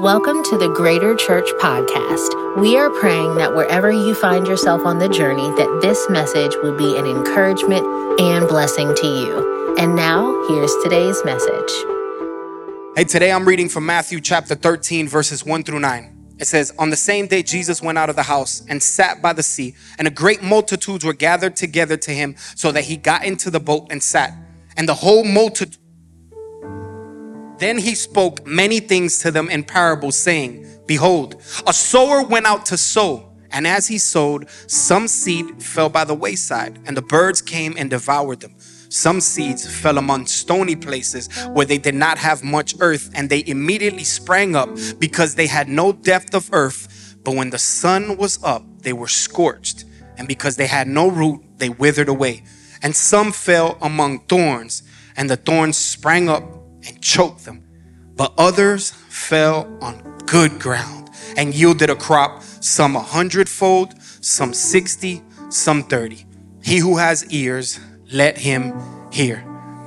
Welcome to the Greater Church Podcast. We are praying that wherever you find yourself on the journey, that this message will be an encouragement and blessing to you. And now, here's today's message. Hey, today I'm reading from Matthew chapter 13, verses 1 through 9. It says, On the same day, Jesus went out of the house and sat by the sea, and a great multitudes were gathered together to him, so that he got into the boat and sat. And the whole multitude then he spoke many things to them in parables, saying, Behold, a sower went out to sow. And as he sowed, some seed fell by the wayside, and the birds came and devoured them. Some seeds fell among stony places where they did not have much earth, and they immediately sprang up because they had no depth of earth. But when the sun was up, they were scorched, and because they had no root, they withered away. And some fell among thorns, and the thorns sprang up and choked them. But others fell on good ground and yielded a crop, some a hundredfold, some 60, some 30. He who has ears, let him hear.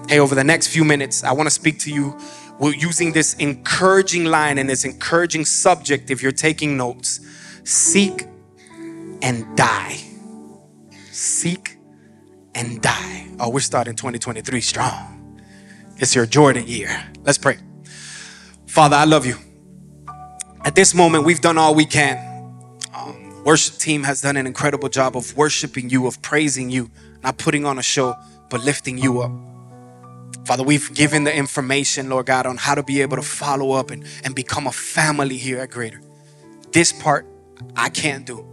Hey, over the next few minutes, I want to speak to you. We're using this encouraging line and this encouraging subject if you're taking notes. Seek and die. Seek and die. Oh, we're starting 2023 strong. It's your Jordan year. Let's pray. Father, I love you. At this moment, we've done all we can. Um, worship team has done an incredible job of worshiping you, of praising you, not putting on a show, but lifting you up. Father, we've given the information, Lord God, on how to be able to follow up and, and become a family here at Greater. This part, I can't do.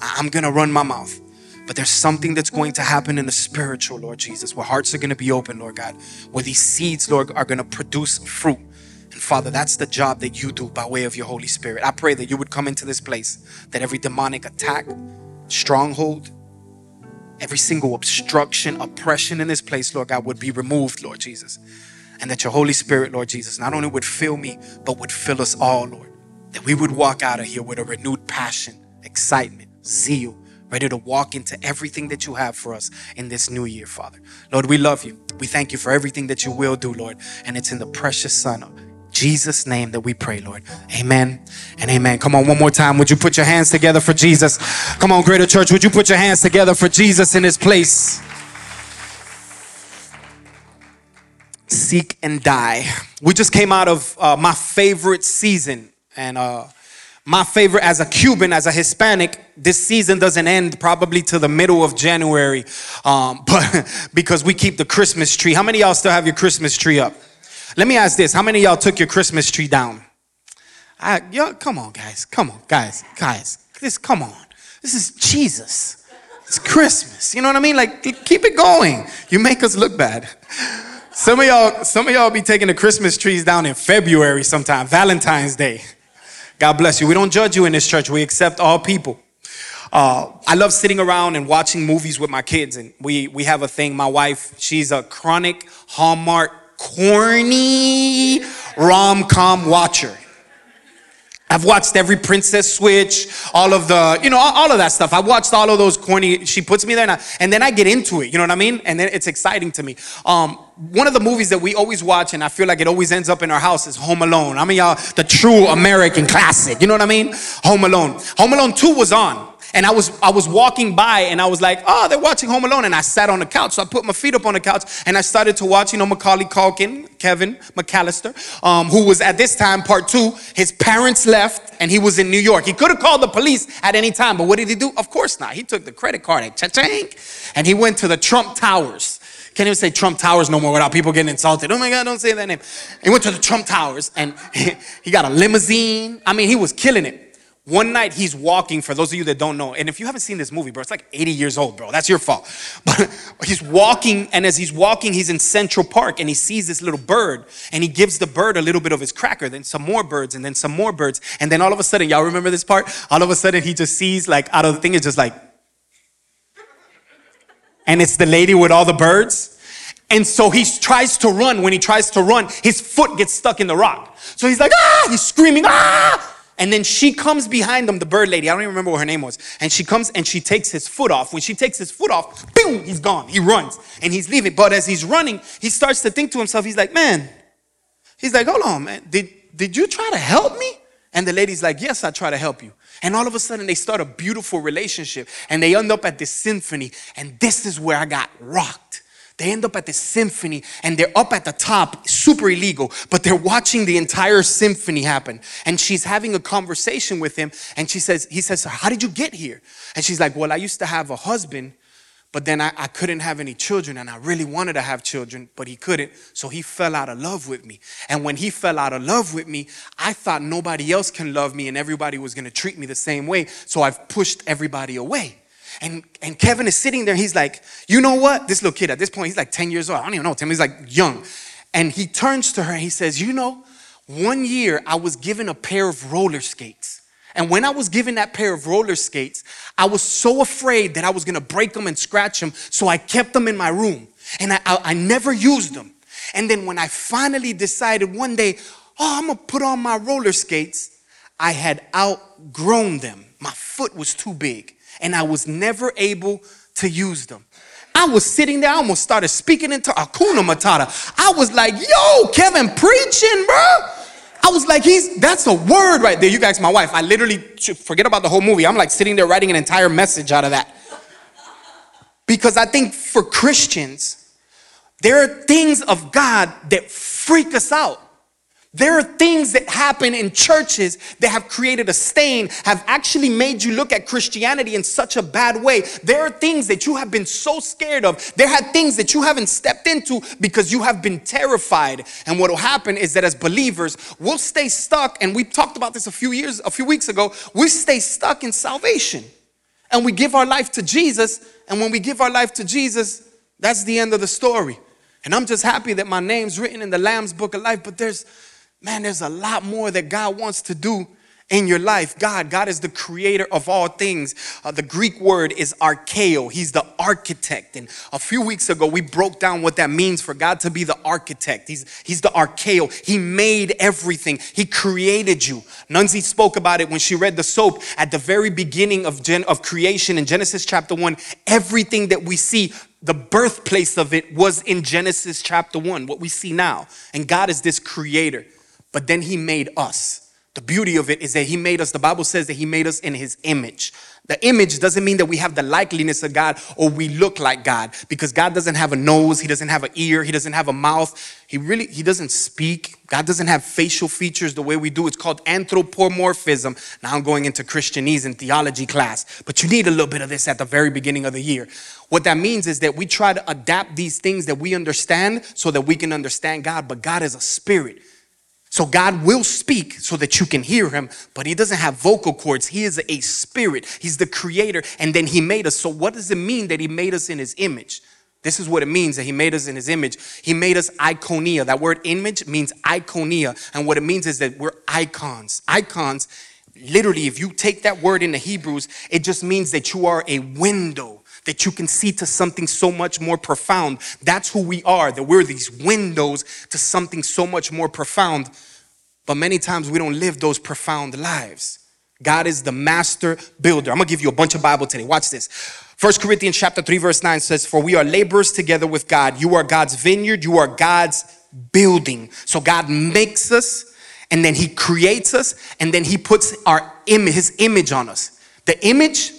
I'm going to run my mouth. But there's something that's going to happen in the spiritual, Lord Jesus, where hearts are going to be open, Lord God, where these seeds, Lord, are going to produce fruit. And Father, that's the job that you do by way of your Holy Spirit. I pray that you would come into this place, that every demonic attack, stronghold, every single obstruction, oppression in this place, Lord God, would be removed, Lord Jesus. And that your Holy Spirit, Lord Jesus, not only would fill me, but would fill us all, Lord. That we would walk out of here with a renewed passion, excitement, zeal, ready to walk into everything that you have for us in this new year, Father. Lord, we love you. We thank you for everything that you will do, Lord. And it's in the precious Son, of Jesus' name, that we pray, Lord. Amen and amen. Come on, one more time. Would you put your hands together for Jesus? Come on, Greater Church, would you put your hands together for Jesus in his place? Seek and die. We just came out of uh, my favorite season, and uh, my favorite as a Cuban, as a Hispanic, this season doesn't end probably to the middle of January, um, but because we keep the Christmas tree. How many y'all still have your Christmas tree up? Let me ask this: How many y'all took your Christmas tree down? I, y'all, come on, guys, come on, guys, guys, this, come on. This is Jesus. It's Christmas. You know what I mean? Like, keep it going. You make us look bad. Some of y'all, some of y'all be taking the Christmas trees down in February sometime, Valentine's Day. God bless you. We don't judge you in this church. We accept all people. Uh, I love sitting around and watching movies with my kids, and we we have a thing. My wife, she's a chronic Hallmark corny rom com watcher. I've watched every Princess Switch, all of the, you know, all of that stuff. I watched all of those corny. She puts me there, and, I, and then I get into it. You know what I mean? And then it's exciting to me. Um, one of the movies that we always watch, and I feel like it always ends up in our house, is Home Alone. I mean, y'all, the true American classic. You know what I mean? Home Alone. Home Alone Two was on. And I was I was walking by and I was like, oh, they're watching Home Alone. And I sat on the couch. So I put my feet up on the couch and I started to watch, you know, Macaulay Culkin, Kevin McAllister, um, who was at this time, part two, his parents left and he was in New York. He could have called the police at any time, but what did he do? Of course not. He took the credit card and cha-ching, and he went to the Trump Towers. Can't even say Trump Towers no more without people getting insulted. Oh my God, don't say that name. He went to the Trump Towers and he got a limousine. I mean, he was killing it. One night he's walking, for those of you that don't know, and if you haven't seen this movie, bro, it's like 80 years old, bro. That's your fault. But he's walking, and as he's walking, he's in Central Park and he sees this little bird, and he gives the bird a little bit of his cracker, then some more birds, and then some more birds. And then all of a sudden, y'all remember this part? All of a sudden, he just sees, like, out of the thing, it's just like, and it's the lady with all the birds. And so he tries to run. When he tries to run, his foot gets stuck in the rock. So he's like, ah, he's screaming, ah. And then she comes behind them, the bird lady. I don't even remember what her name was. And she comes and she takes his foot off. When she takes his foot off, boom, he's gone. He runs and he's leaving. But as he's running, he starts to think to himself, he's like, man, he's like, hold on, man. Did, did you try to help me? And the lady's like, Yes, I try to help you. And all of a sudden, they start a beautiful relationship and they end up at this symphony. And this is where I got rocked. They end up at the symphony and they're up at the top, super illegal, but they're watching the entire symphony happen. And she's having a conversation with him and she says, he says, how did you get here? And she's like, well, I used to have a husband, but then I, I couldn't have any children and I really wanted to have children, but he couldn't. So he fell out of love with me. And when he fell out of love with me, I thought nobody else can love me and everybody was going to treat me the same way. So I've pushed everybody away. And, and Kevin is sitting there. He's like, you know what? This little kid at this point, he's like 10 years old. I don't even know Tim. He's like young. And he turns to her and he says, you know, one year I was given a pair of roller skates. And when I was given that pair of roller skates, I was so afraid that I was gonna break them and scratch them. So I kept them in my room and I, I, I never used them. And then when I finally decided one day, oh, I'm gonna put on my roller skates, I had outgrown them. My foot was too big and I was never able to use them. I was sitting there, I almost started speaking into Hakuna Matata. I was like, yo, Kevin preaching, bro. I was like, he's that's a word right there. You guys, my wife, I literally forget about the whole movie. I'm like sitting there writing an entire message out of that. Because I think for Christians, there are things of God that freak us out. There are things that happen in churches that have created a stain, have actually made you look at Christianity in such a bad way. There are things that you have been so scared of. There are things that you haven't stepped into because you have been terrified. And what will happen is that as believers, we'll stay stuck. And we talked about this a few years, a few weeks ago. We stay stuck in salvation. And we give our life to Jesus. And when we give our life to Jesus, that's the end of the story. And I'm just happy that my name's written in the Lamb's book of life, but there's man, there's a lot more that God wants to do in your life. God, God is the creator of all things. Uh, the Greek word is archeo. He's the architect. And a few weeks ago, we broke down what that means for God to be the architect. He's, he's the archeo. He made everything. He created you. Nunzi spoke about it when she read the soap at the very beginning of, Gen- of creation in Genesis chapter one. Everything that we see the birthplace of it was in Genesis chapter 1, what we see now. And God is this creator but then he made us. The beauty of it is that he made us, the Bible says that he made us in his image. The image doesn't mean that we have the likeliness of God or we look like God because God doesn't have a nose, he doesn't have an ear, he doesn't have a mouth. He really he doesn't speak. God doesn't have facial features the way we do. It's called anthropomorphism. Now I'm going into Christianese and theology class, but you need a little bit of this at the very beginning of the year. What that means is that we try to adapt these things that we understand so that we can understand God, but God is a spirit. So God will speak so that you can hear him, but he doesn't have vocal cords. He is a spirit. He's the creator and then he made us. So what does it mean that he made us in his image? This is what it means that he made us in his image. He made us iconia. That word image means iconia. And what it means is that we're icons. Icons, literally, if you take that word in the Hebrews, it just means that you are a window that you can see to something so much more profound. That's who we are, that we're these windows to something so much more profound. But many times we don't live those profound lives. God is the master builder. I'm gonna give you a bunch of Bible today. Watch this. First Corinthians chapter 3, verse 9 says, For we are laborers together with God. You are God's vineyard, you are God's building. So God makes us, and then He creates us, and then He puts our His image on us. The image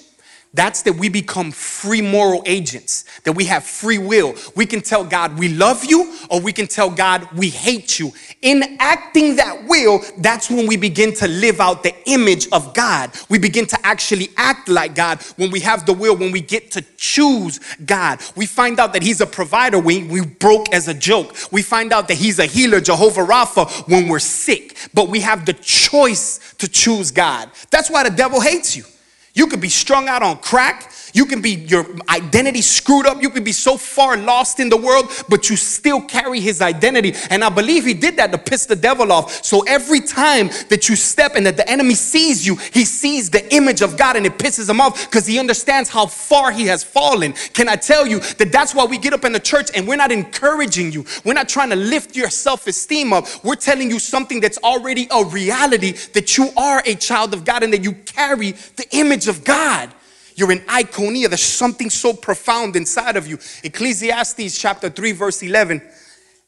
that's that we become free moral agents, that we have free will. We can tell God we love you, or we can tell God we hate you. In acting that will, that's when we begin to live out the image of God. We begin to actually act like God when we have the will, when we get to choose God. We find out that He's a provider when we broke as a joke. We find out that He's a healer, Jehovah Rapha, when we're sick. But we have the choice to choose God. That's why the devil hates you. You could be strung out on crack. You can be your identity screwed up. You could be so far lost in the world, but you still carry his identity. And I believe he did that to piss the devil off. So every time that you step and that the enemy sees you, he sees the image of God and it pisses him off because he understands how far he has fallen. Can I tell you that that's why we get up in the church and we're not encouraging you. We're not trying to lift your self esteem up. We're telling you something that's already a reality that you are a child of God and that you carry the image of God. You're in iconia. There's something so profound inside of you. Ecclesiastes chapter 3, verse 11.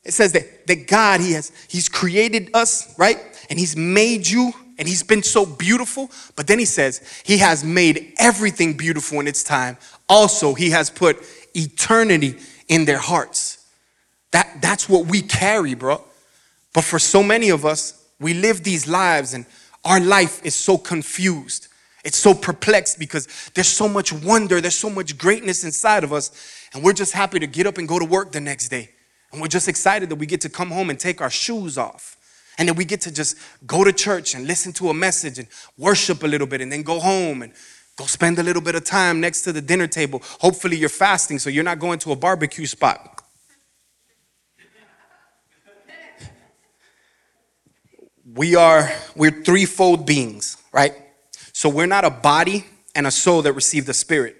It says that, that God, He has He's created us, right? And He's made you and he's been so beautiful. But then he says, He has made everything beautiful in its time. Also, he has put eternity in their hearts. That, that's what we carry, bro. But for so many of us, we live these lives and our life is so confused. It's so perplexed because there's so much wonder, there's so much greatness inside of us, and we're just happy to get up and go to work the next day. And we're just excited that we get to come home and take our shoes off. And then we get to just go to church and listen to a message and worship a little bit and then go home and go spend a little bit of time next to the dinner table. Hopefully, you're fasting, so you're not going to a barbecue spot. We are, we're threefold beings, right? So we're not a body and a soul that received a spirit.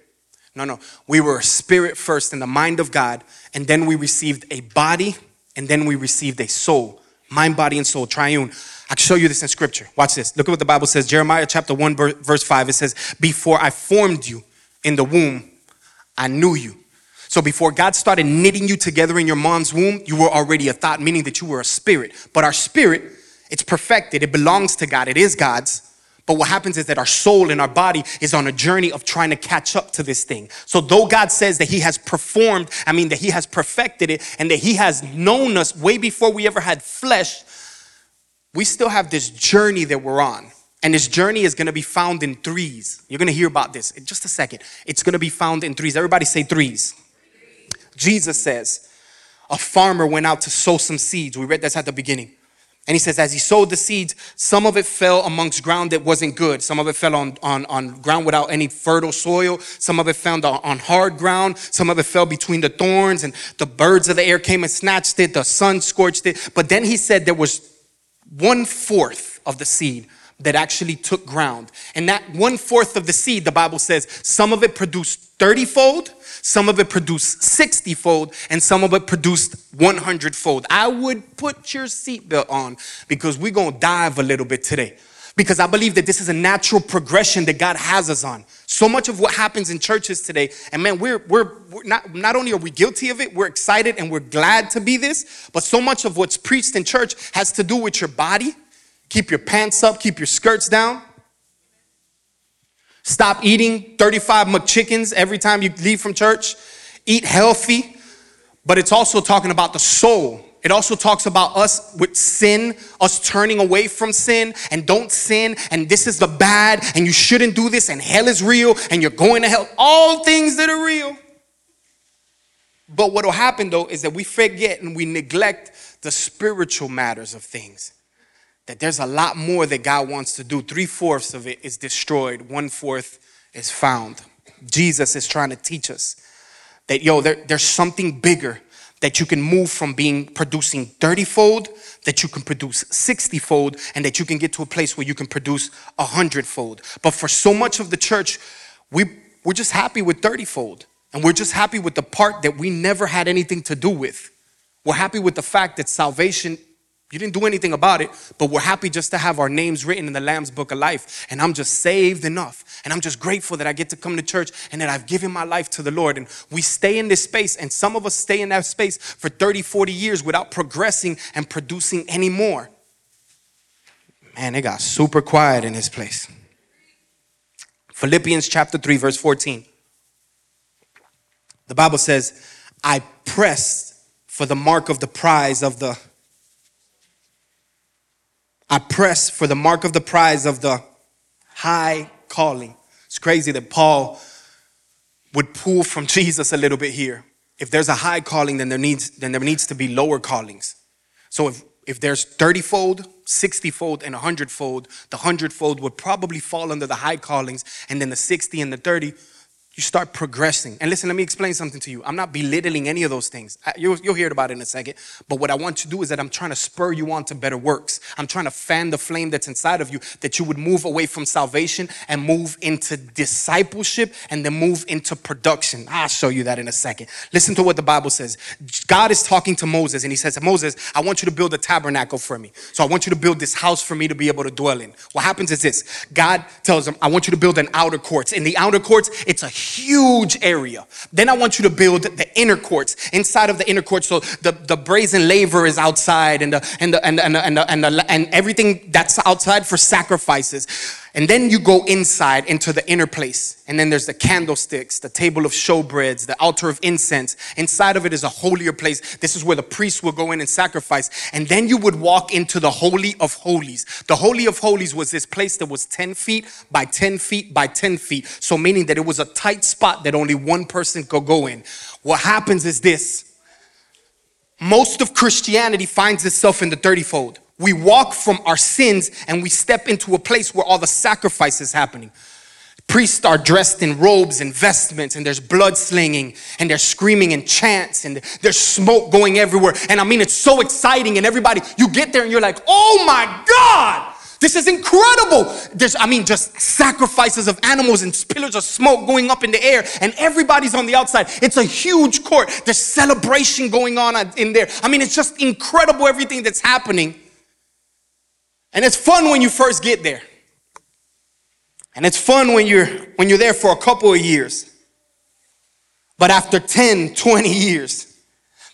No, no. We were a spirit first in the mind of God, and then we received a body, and then we received a soul. Mind, body, and soul, triune. I can show you this in scripture. Watch this. Look at what the Bible says. Jeremiah chapter 1, verse 5. It says, Before I formed you in the womb, I knew you. So before God started knitting you together in your mom's womb, you were already a thought, meaning that you were a spirit. But our spirit, it's perfected, it belongs to God, it is God's. But what happens is that our soul and our body is on a journey of trying to catch up to this thing. So though God says that he has performed, I mean that he has perfected it and that he has known us way before we ever had flesh, we still have this journey that we're on. And this journey is going to be found in threes. You're going to hear about this in just a second. It's going to be found in threes. Everybody say threes. Jesus says, a farmer went out to sow some seeds. We read this at the beginning. And he says, as he sowed the seeds, some of it fell amongst ground that wasn't good. Some of it fell on, on, on ground without any fertile soil. Some of it fell on, on hard ground. Some of it fell between the thorns, and the birds of the air came and snatched it. The sun scorched it. But then he said there was one fourth of the seed that actually took ground. And that one fourth of the seed, the Bible says, some of it produced 30 fold, some of it produced 60 fold, and some of it produced 100 fold. I would put your seatbelt on because we're going to dive a little bit today. Because I believe that this is a natural progression that God has us on. So much of what happens in churches today, and man, we're, we're, we're not, not only are we guilty of it, we're excited and we're glad to be this, but so much of what's preached in church has to do with your body, Keep your pants up, keep your skirts down. Stop eating 35 McChickens every time you leave from church. Eat healthy. But it's also talking about the soul. It also talks about us with sin, us turning away from sin and don't sin, and this is the bad, and you shouldn't do this, and hell is real, and you're going to hell. All things that are real. But what will happen though is that we forget and we neglect the spiritual matters of things that there's a lot more that God wants to do. Three fourths of it is destroyed, one fourth is found. Jesus is trying to teach us that, yo, there, there's something bigger that you can move from being producing 30 fold, that you can produce 60 fold, and that you can get to a place where you can produce 100 fold. But for so much of the church, we, we're just happy with 30 fold. And we're just happy with the part that we never had anything to do with. We're happy with the fact that salvation you didn't do anything about it, but we're happy just to have our names written in the Lamb's Book of Life. And I'm just saved enough. And I'm just grateful that I get to come to church and that I've given my life to the Lord. And we stay in this space, and some of us stay in that space for 30, 40 years without progressing and producing anymore. Man, it got super quiet in this place. Philippians chapter 3, verse 14. The Bible says, I pressed for the mark of the prize of the I press for the mark of the prize of the high calling. It's crazy that Paul would pull from Jesus a little bit here. If there's a high calling, then there needs, then there needs to be lower callings. So if, if there's 30 fold, 60 fold, and 100 fold, the 100 fold would probably fall under the high callings, and then the 60 and the 30 you start progressing. And listen, let me explain something to you. I'm not belittling any of those things. You'll, hear about it in a second. But what I want to do is that I'm trying to spur you on to better works. I'm trying to fan the flame that's inside of you that you would move away from salvation and move into discipleship and then move into production. I'll show you that in a second. Listen to what the Bible says. God is talking to Moses and he says, Moses, I want you to build a tabernacle for me. So I want you to build this house for me to be able to dwell in. What happens is this God tells him, I want you to build an outer courts. In the outer courts, it's a huge area. Then I want you to build the inner courts. Inside of the inner courts, so the, the brazen laver is outside and the, and, the, and, the, and, the, and, the, and, the, and everything that's outside for sacrifices. And then you go inside into the inner place. And then there's the candlesticks, the table of showbreads, the altar of incense. Inside of it is a holier place. This is where the priests would go in and sacrifice. And then you would walk into the Holy of Holies. The Holy of Holies was this place that was 10 feet by 10 feet by 10 feet. So, meaning that it was a tight spot that only one person could go in. What happens is this most of Christianity finds itself in the 30 fold we walk from our sins and we step into a place where all the sacrifice is happening. Priests are dressed in robes and vestments, and there's blood slinging, and they're screaming and chants, and there's smoke going everywhere. And I mean, it's so exciting, and everybody, you get there and you're like, oh my God, this is incredible. There's, I mean, just sacrifices of animals and pillars of smoke going up in the air, and everybody's on the outside. It's a huge court. There's celebration going on in there. I mean, it's just incredible everything that's happening. And it's fun when you first get there. And it's fun when you're when you're there for a couple of years. But after 10, 20 years,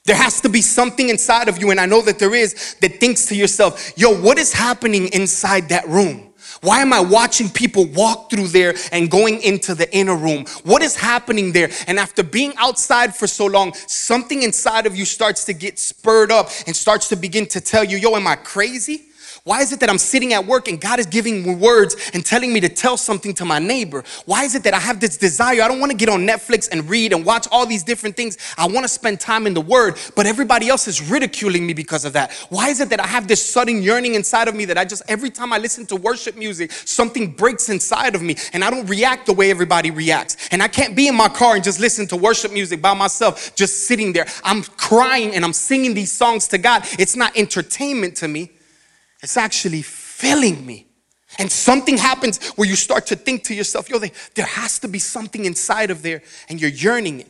there has to be something inside of you, and I know that there is, that thinks to yourself, yo, what is happening inside that room? Why am I watching people walk through there and going into the inner room? What is happening there? And after being outside for so long, something inside of you starts to get spurred up and starts to begin to tell you, yo, am I crazy? Why is it that I'm sitting at work and God is giving me words and telling me to tell something to my neighbor? Why is it that I have this desire? I don't want to get on Netflix and read and watch all these different things. I want to spend time in the Word, but everybody else is ridiculing me because of that. Why is it that I have this sudden yearning inside of me that I just, every time I listen to worship music, something breaks inside of me and I don't react the way everybody reacts? And I can't be in my car and just listen to worship music by myself, just sitting there. I'm crying and I'm singing these songs to God. It's not entertainment to me. It's actually filling me. And something happens where you start to think to yourself, yo, there has to be something inside of there, and you're yearning it.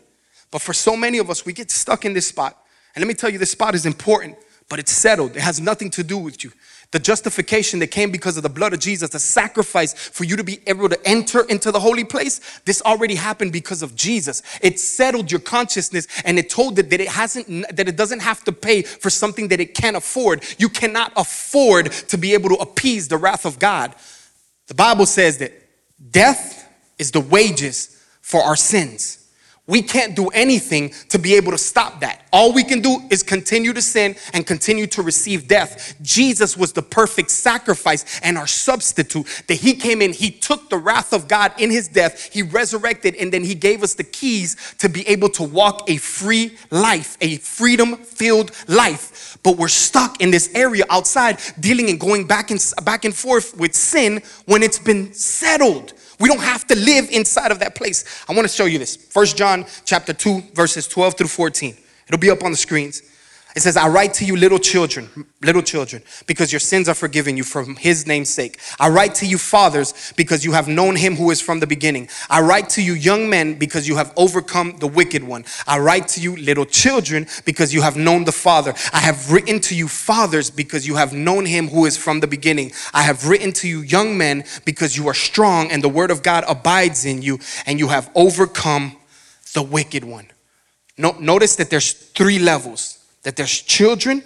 But for so many of us, we get stuck in this spot. And let me tell you, this spot is important, but it's settled. It has nothing to do with you. The justification that came because of the blood of Jesus, the sacrifice for you to be able to enter into the holy place, this already happened because of Jesus. It settled your consciousness and it told it that it hasn't that it doesn't have to pay for something that it can't afford. You cannot afford to be able to appease the wrath of God. The Bible says that death is the wages for our sins. We can't do anything to be able to stop that. All we can do is continue to sin and continue to receive death. Jesus was the perfect sacrifice and our substitute. That he came in, he took the wrath of God in his death, he resurrected, and then he gave us the keys to be able to walk a free life, a freedom filled life. But we're stuck in this area outside dealing and going back and back and forth with sin when it's been settled. We don't have to live inside of that place. I want to show you this. First John chapter 2 verses 12 through 14. It'll be up on the screens. It says, I write to you little children, little children, because your sins are forgiven you from his name's sake. I write to you fathers, because you have known him who is from the beginning. I write to you young men, because you have overcome the wicked one. I write to you little children, because you have known the Father. I have written to you fathers, because you have known him who is from the beginning. I have written to you young men, because you are strong and the word of God abides in you, and you have overcome the wicked one. No, notice that there's three levels that there's children,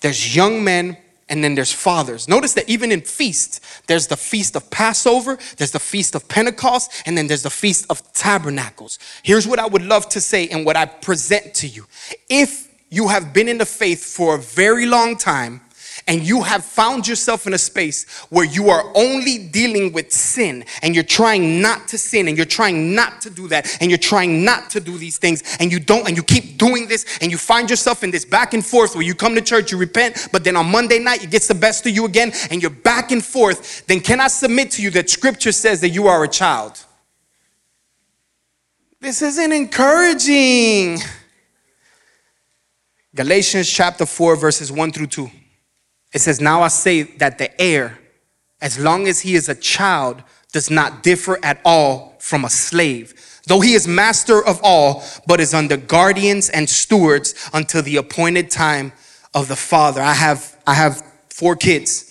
there's young men, and then there's fathers. Notice that even in feasts, there's the feast of Passover, there's the feast of Pentecost, and then there's the feast of tabernacles. Here's what I would love to say and what I present to you. If you have been in the faith for a very long time, and you have found yourself in a space where you are only dealing with sin and you're trying not to sin and you're trying not to do that and you're trying not to do these things and you don't and you keep doing this and you find yourself in this back and forth where you come to church, you repent, but then on Monday night it gets the best of you again and you're back and forth, then can I submit to you that scripture says that you are a child? This isn't encouraging. Galatians chapter 4, verses 1 through 2. It says, Now I say that the heir, as long as he is a child, does not differ at all from a slave, though he is master of all, but is under guardians and stewards until the appointed time of the father. I have, I have four kids.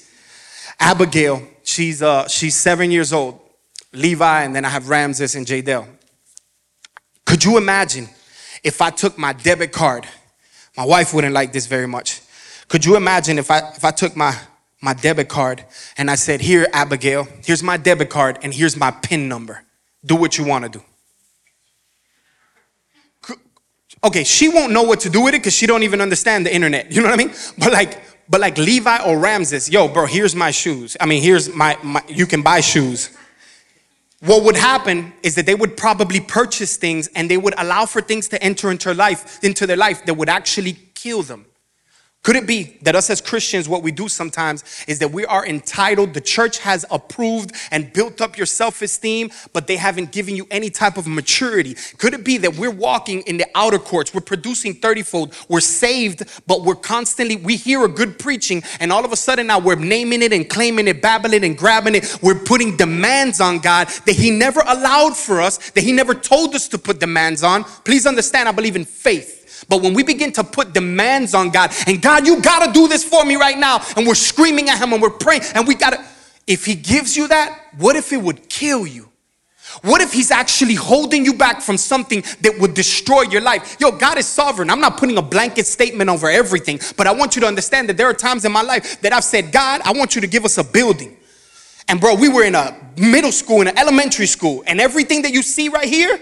Abigail, she's, uh, she's seven years old. Levi, and then I have Ramses and Jadel. Could you imagine if I took my debit card? My wife wouldn't like this very much. Could you imagine if I if I took my my debit card and I said, "Here, Abigail, here's my debit card and here's my PIN number. Do what you want to do." Okay, she won't know what to do with it because she don't even understand the internet. You know what I mean? But like, but like Levi or Ramses, yo, bro, here's my shoes. I mean, here's my, my you can buy shoes. What would happen is that they would probably purchase things and they would allow for things to enter into life, into their life that would actually kill them. Could it be that us as Christians, what we do sometimes is that we are entitled, the church has approved and built up your self esteem, but they haven't given you any type of maturity? Could it be that we're walking in the outer courts, we're producing 30 fold, we're saved, but we're constantly, we hear a good preaching, and all of a sudden now we're naming it and claiming it, babbling and grabbing it. We're putting demands on God that He never allowed for us, that He never told us to put demands on. Please understand, I believe in faith. But when we begin to put demands on God, and God, you gotta do this for me right now, and we're screaming at Him and we're praying, and we gotta, if He gives you that, what if it would kill you? What if he's actually holding you back from something that would destroy your life? Yo, God is sovereign. I'm not putting a blanket statement over everything, but I want you to understand that there are times in my life that I've said, God, I want you to give us a building. And bro, we were in a middle school, in an elementary school, and everything that you see right here,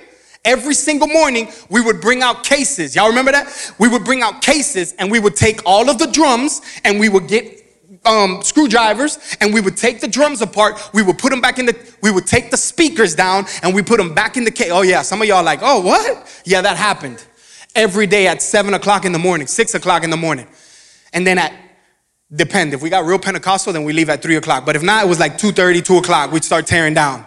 every single morning we would bring out cases. Y'all remember that? We would bring out cases and we would take all of the drums and we would get um, screwdrivers and we would take the drums apart. We would put them back in the, we would take the speakers down and we put them back in the case. Oh yeah, some of y'all like, oh what? Yeah, that happened. Every day at seven o'clock in the morning, six o'clock in the morning. And then at, depend, if we got real Pentecostal, then we leave at three o'clock. But if not, it was like 2.30, 2 o'clock, we'd start tearing down.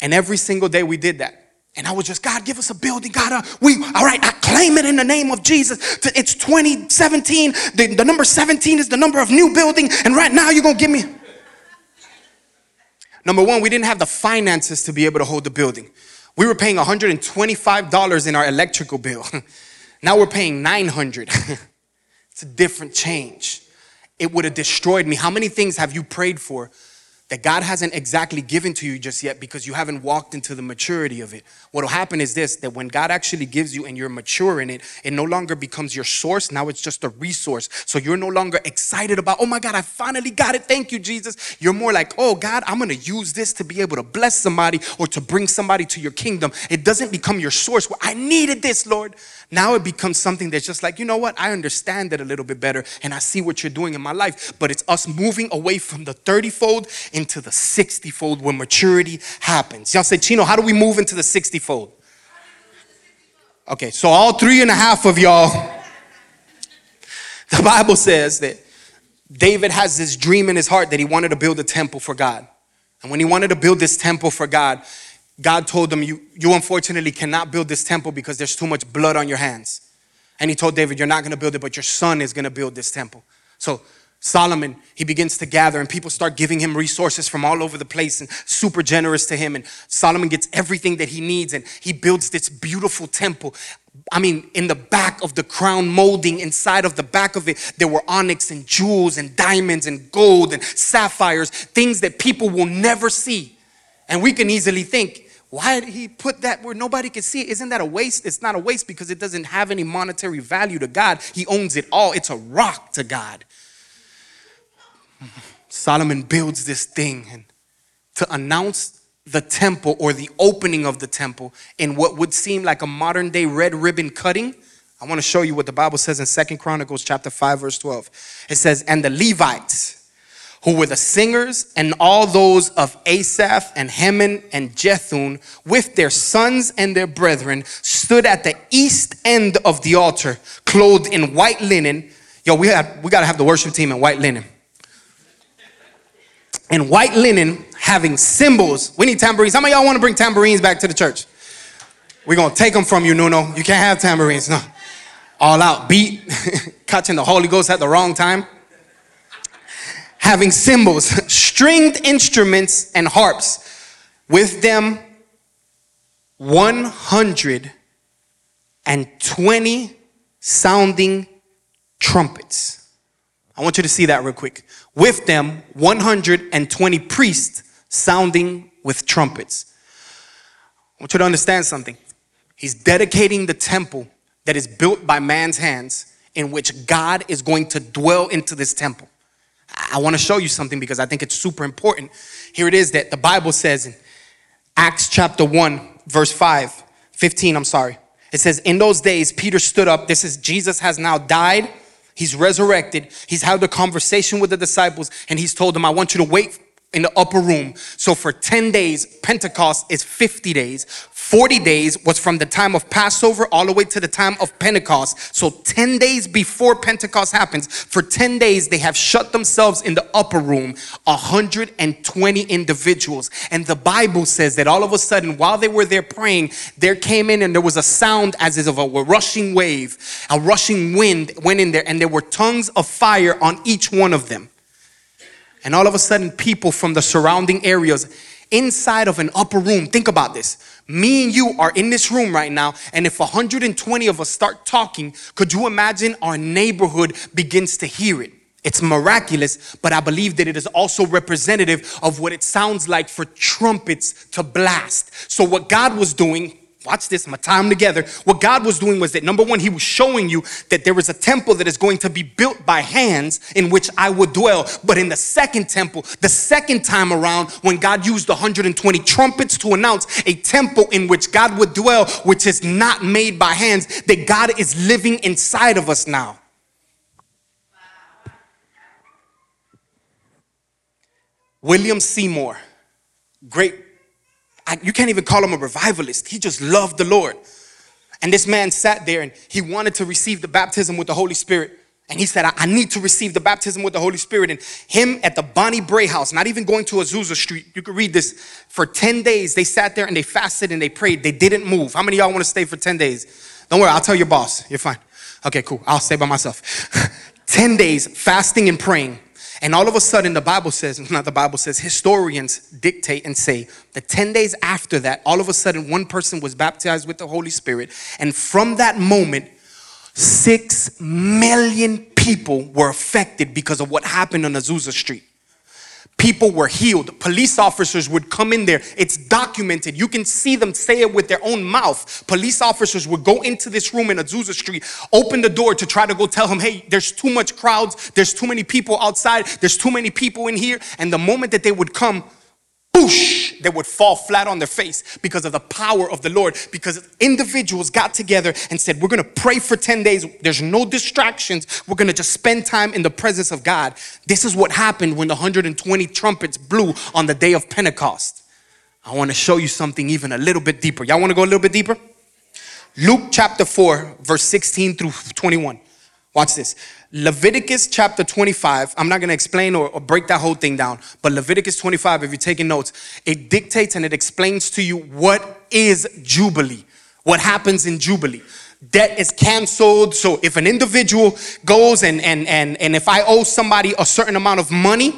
And every single day we did that. And I was just, God, give us a building. God, uh, we, all right, I claim it in the name of Jesus. It's 2017. The, the number 17 is the number of new building. And right now you're going to give me. Number one, we didn't have the finances to be able to hold the building. We were paying $125 in our electrical bill. now we're paying 900. it's a different change. It would have destroyed me. How many things have you prayed for that God hasn't exactly given to you just yet because you haven't walked into the maturity of it. What will happen is this that when God actually gives you and you're mature in it, it no longer becomes your source. Now it's just a resource. So you're no longer excited about, oh my God, I finally got it. Thank you, Jesus. You're more like, oh God, I'm going to use this to be able to bless somebody or to bring somebody to your kingdom. It doesn't become your source where I needed this, Lord. Now it becomes something that's just like, you know what? I understand it a little bit better and I see what you're doing in my life. But it's us moving away from the 30 fold into the 60 fold when maturity happens. Y'all say, Chino, how do we move into the 60 fold? Okay, so all three and a half of y'all, the Bible says that David has this dream in his heart that he wanted to build a temple for God. And when he wanted to build this temple for God, God told them, you, you unfortunately cannot build this temple because there's too much blood on your hands. And he told David, You're not gonna build it, but your son is gonna build this temple. So Solomon, he begins to gather, and people start giving him resources from all over the place and super generous to him. And Solomon gets everything that he needs, and he builds this beautiful temple. I mean, in the back of the crown molding, inside of the back of it, there were onyx and jewels and diamonds and gold and sapphires, things that people will never see. And we can easily think, why did he put that where nobody can see it? Isn't that a waste? It's not a waste because it doesn't have any monetary value to God. He owns it all. It's a rock to God. Solomon builds this thing and to announce the temple or the opening of the temple in what would seem like a modern day red ribbon cutting. I want to show you what the Bible says in Second Chronicles chapter 5 verse 12. It says, "And the Levites who were the singers, and all those of Asaph and Heman and Jeduthun, with their sons and their brethren, stood at the east end of the altar, clothed in white linen. Yo, we have we gotta have the worship team in white linen. In white linen, having cymbals. We need tambourines. How many y'all want to bring tambourines back to the church? We're gonna take them from you, Nuno. You can't have tambourines. No. All out beat, catching the Holy Ghost at the wrong time having cymbals, stringed instruments, and harps. With them, 120 sounding trumpets. I want you to see that real quick. With them, 120 priests sounding with trumpets. I want you to understand something. He's dedicating the temple that is built by man's hands, in which God is going to dwell into this temple. I want to show you something because I think it's super important. Here it is that the Bible says in Acts chapter 1, verse 5, 15, I'm sorry. It says, In those days, Peter stood up. This is Jesus has now died. He's resurrected. He's had a conversation with the disciples and he's told them, I want you to wait in the upper room. So for 10 days, Pentecost is 50 days. 40 days was from the time of Passover all the way to the time of Pentecost. So 10 days before Pentecost happens, for 10 days, they have shut themselves in the upper room, 120 individuals. And the Bible says that all of a sudden, while they were there praying, there came in and there was a sound as of a rushing wave, a rushing wind went in there, and there were tongues of fire on each one of them. And all of a sudden, people from the surrounding areas inside of an upper room, think about this. Me and you are in this room right now, and if 120 of us start talking, could you imagine our neighborhood begins to hear it? It's miraculous, but I believe that it is also representative of what it sounds like for trumpets to blast. So, what God was doing, Watch this, my time together. What God was doing was that number one, He was showing you that there is a temple that is going to be built by hands in which I would dwell. But in the second temple, the second time around, when God used 120 trumpets to announce a temple in which God would dwell, which is not made by hands, that God is living inside of us now. William Seymour, great I, you can't even call him a revivalist. He just loved the Lord. And this man sat there and he wanted to receive the baptism with the Holy Spirit. And he said, I, I need to receive the baptism with the Holy Spirit. And him at the Bonnie Brae house, not even going to Azusa Street, you could read this. For 10 days, they sat there and they fasted and they prayed. They didn't move. How many y'all want to stay for 10 days? Don't worry, I'll tell your boss. You're fine. Okay, cool. I'll stay by myself. 10 days fasting and praying. And all of a sudden, the Bible says, not the Bible says, historians dictate and say that 10 days after that, all of a sudden, one person was baptized with the Holy Spirit. And from that moment, six million people were affected because of what happened on Azusa Street people were healed. Police officers would come in there. It's documented. You can see them say it with their own mouth. Police officers would go into this room in Azusa Street, open the door to try to go tell him, hey, there's too much crowds. There's too many people outside. There's too many people in here. And the moment that they would come, boosh, they would fall flat on their face because of the power of the Lord. Because individuals got together and said, We're gonna pray for 10 days. There's no distractions. We're gonna just spend time in the presence of God. This is what happened when the 120 trumpets blew on the day of Pentecost. I wanna show you something even a little bit deeper. Y'all wanna go a little bit deeper? Luke chapter 4, verse 16 through 21. Watch this. Leviticus chapter 25, I'm not going to explain or, or, break that whole thing down, but Leviticus 25, if you're taking notes, it dictates and it explains to you what is Jubilee, what happens in Jubilee. Debt is canceled. So if an individual goes and, and, and, and if I owe somebody a certain amount of money,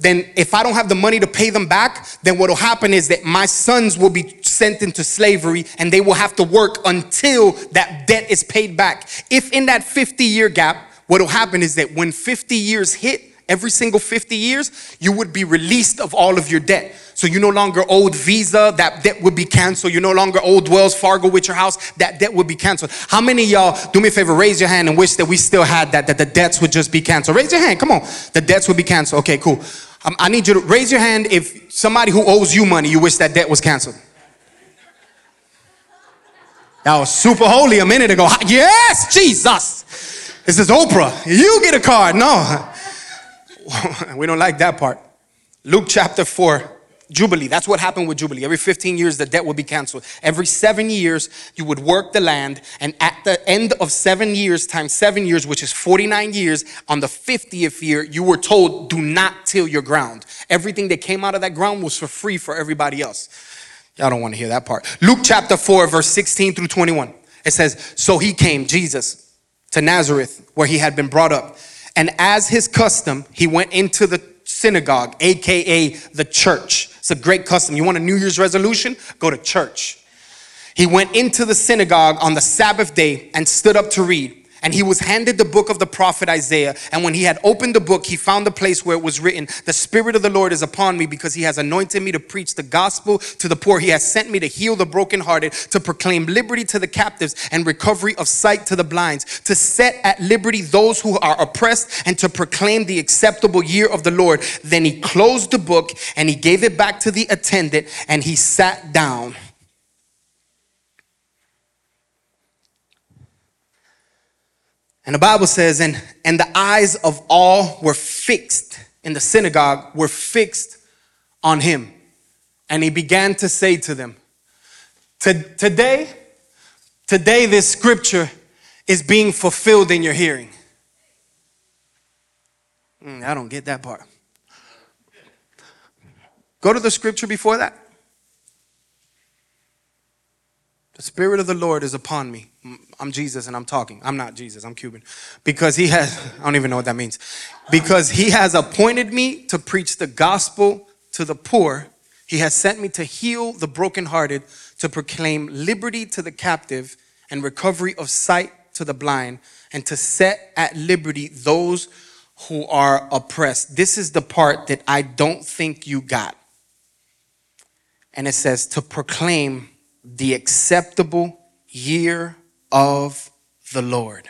then if I don't have the money to pay them back, then what will happen is that my sons will be sent into slavery and they will have to work until that debt is paid back. If in that 50 year gap, what will happen is that when 50 years hit, every single 50 years, you would be released of all of your debt. So you no longer owed Visa, that debt would be canceled. You no longer owed Wells Fargo with your house, that debt would be canceled. How many y'all, do me a favor, raise your hand and wish that we still had that, that the debts would just be canceled? Raise your hand, come on. The debts would be canceled. Okay, cool. Um, I need you to raise your hand if somebody who owes you money, you wish that debt was canceled. That was super holy a minute ago. Yes, Jesus. This is Oprah. You get a card. No. we don't like that part. Luke chapter 4, Jubilee. That's what happened with Jubilee. Every 15 years, the debt would be canceled. Every seven years, you would work the land. And at the end of seven years, times seven years, which is 49 years, on the 50th year, you were told, do not till your ground. Everything that came out of that ground was for free for everybody else. Y'all don't want to hear that part. Luke chapter 4, verse 16 through 21. It says, So he came, Jesus to Nazareth, where he had been brought up. And as his custom, he went into the synagogue, aka the church. It's a great custom. You want a New Year's resolution? Go to church. He went into the synagogue on the Sabbath day and stood up to read. And he was handed the book of the prophet Isaiah. And when he had opened the book, he found the place where it was written, The Spirit of the Lord is upon me because he has anointed me to preach the gospel to the poor. He has sent me to heal the brokenhearted, to proclaim liberty to the captives and recovery of sight to the blinds, to set at liberty those who are oppressed, and to proclaim the acceptable year of the Lord. Then he closed the book and he gave it back to the attendant and he sat down. And the Bible says, and, and the eyes of all were fixed in the synagogue, were fixed on him. And he began to say to them, Today, today, this scripture is being fulfilled in your hearing. Mm, I don't get that part. Go to the scripture before that. The Spirit of the Lord is upon me. I'm Jesus and I'm talking. I'm not Jesus, I'm Cuban. Because he has, I don't even know what that means. Because he has appointed me to preach the gospel to the poor. He has sent me to heal the brokenhearted, to proclaim liberty to the captive and recovery of sight to the blind, and to set at liberty those who are oppressed. This is the part that I don't think you got. And it says, to proclaim the acceptable year of the Lord.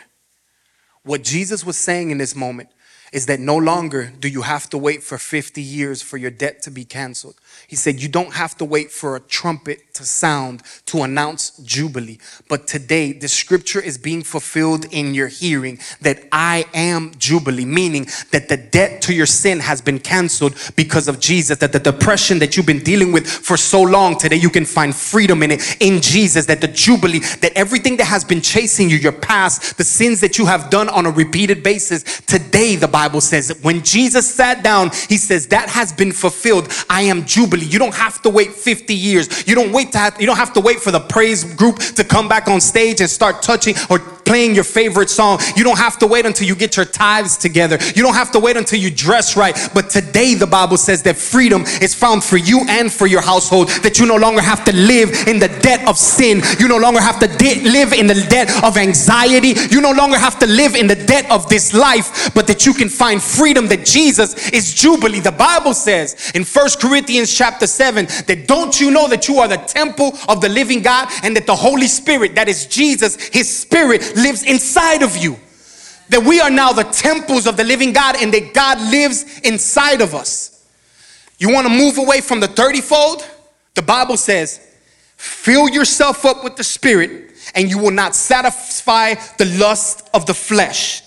What Jesus was saying in this moment is that no longer do you have to wait for 50 years for your debt to be canceled. He said, You don't have to wait for a trumpet to sound to announce Jubilee. But today, the scripture is being fulfilled in your hearing that I am Jubilee, meaning that the debt to your sin has been canceled because of Jesus. That the depression that you've been dealing with for so long, today you can find freedom in it in Jesus. That the Jubilee, that everything that has been chasing you, your past, the sins that you have done on a repeated basis, today the Bible says that when Jesus sat down, he says, That has been fulfilled. I am Jubilee. You don't have to wait 50 years. You don't wait to have, you don't have to wait for the praise group to come back on stage and start touching or playing your favorite song. You don't have to wait until you get your tithes together. You don't have to wait until you dress right. But today the Bible says that freedom is found for you and for your household. That you no longer have to live in the debt of sin. You no longer have to de- live in the debt of anxiety. You no longer have to live in the debt of this life, but that you can find freedom that Jesus is jubilee. The Bible says in First Corinthians chapter 7 that don't you know that you are the temple of the living God and that the Holy Spirit, that is Jesus, his spirit lives inside of you. That we are now the temples of the living God and that God lives inside of us. You want to move away from the 30 fold? The Bible says, fill yourself up with the Spirit and you will not satisfy the lust of the flesh.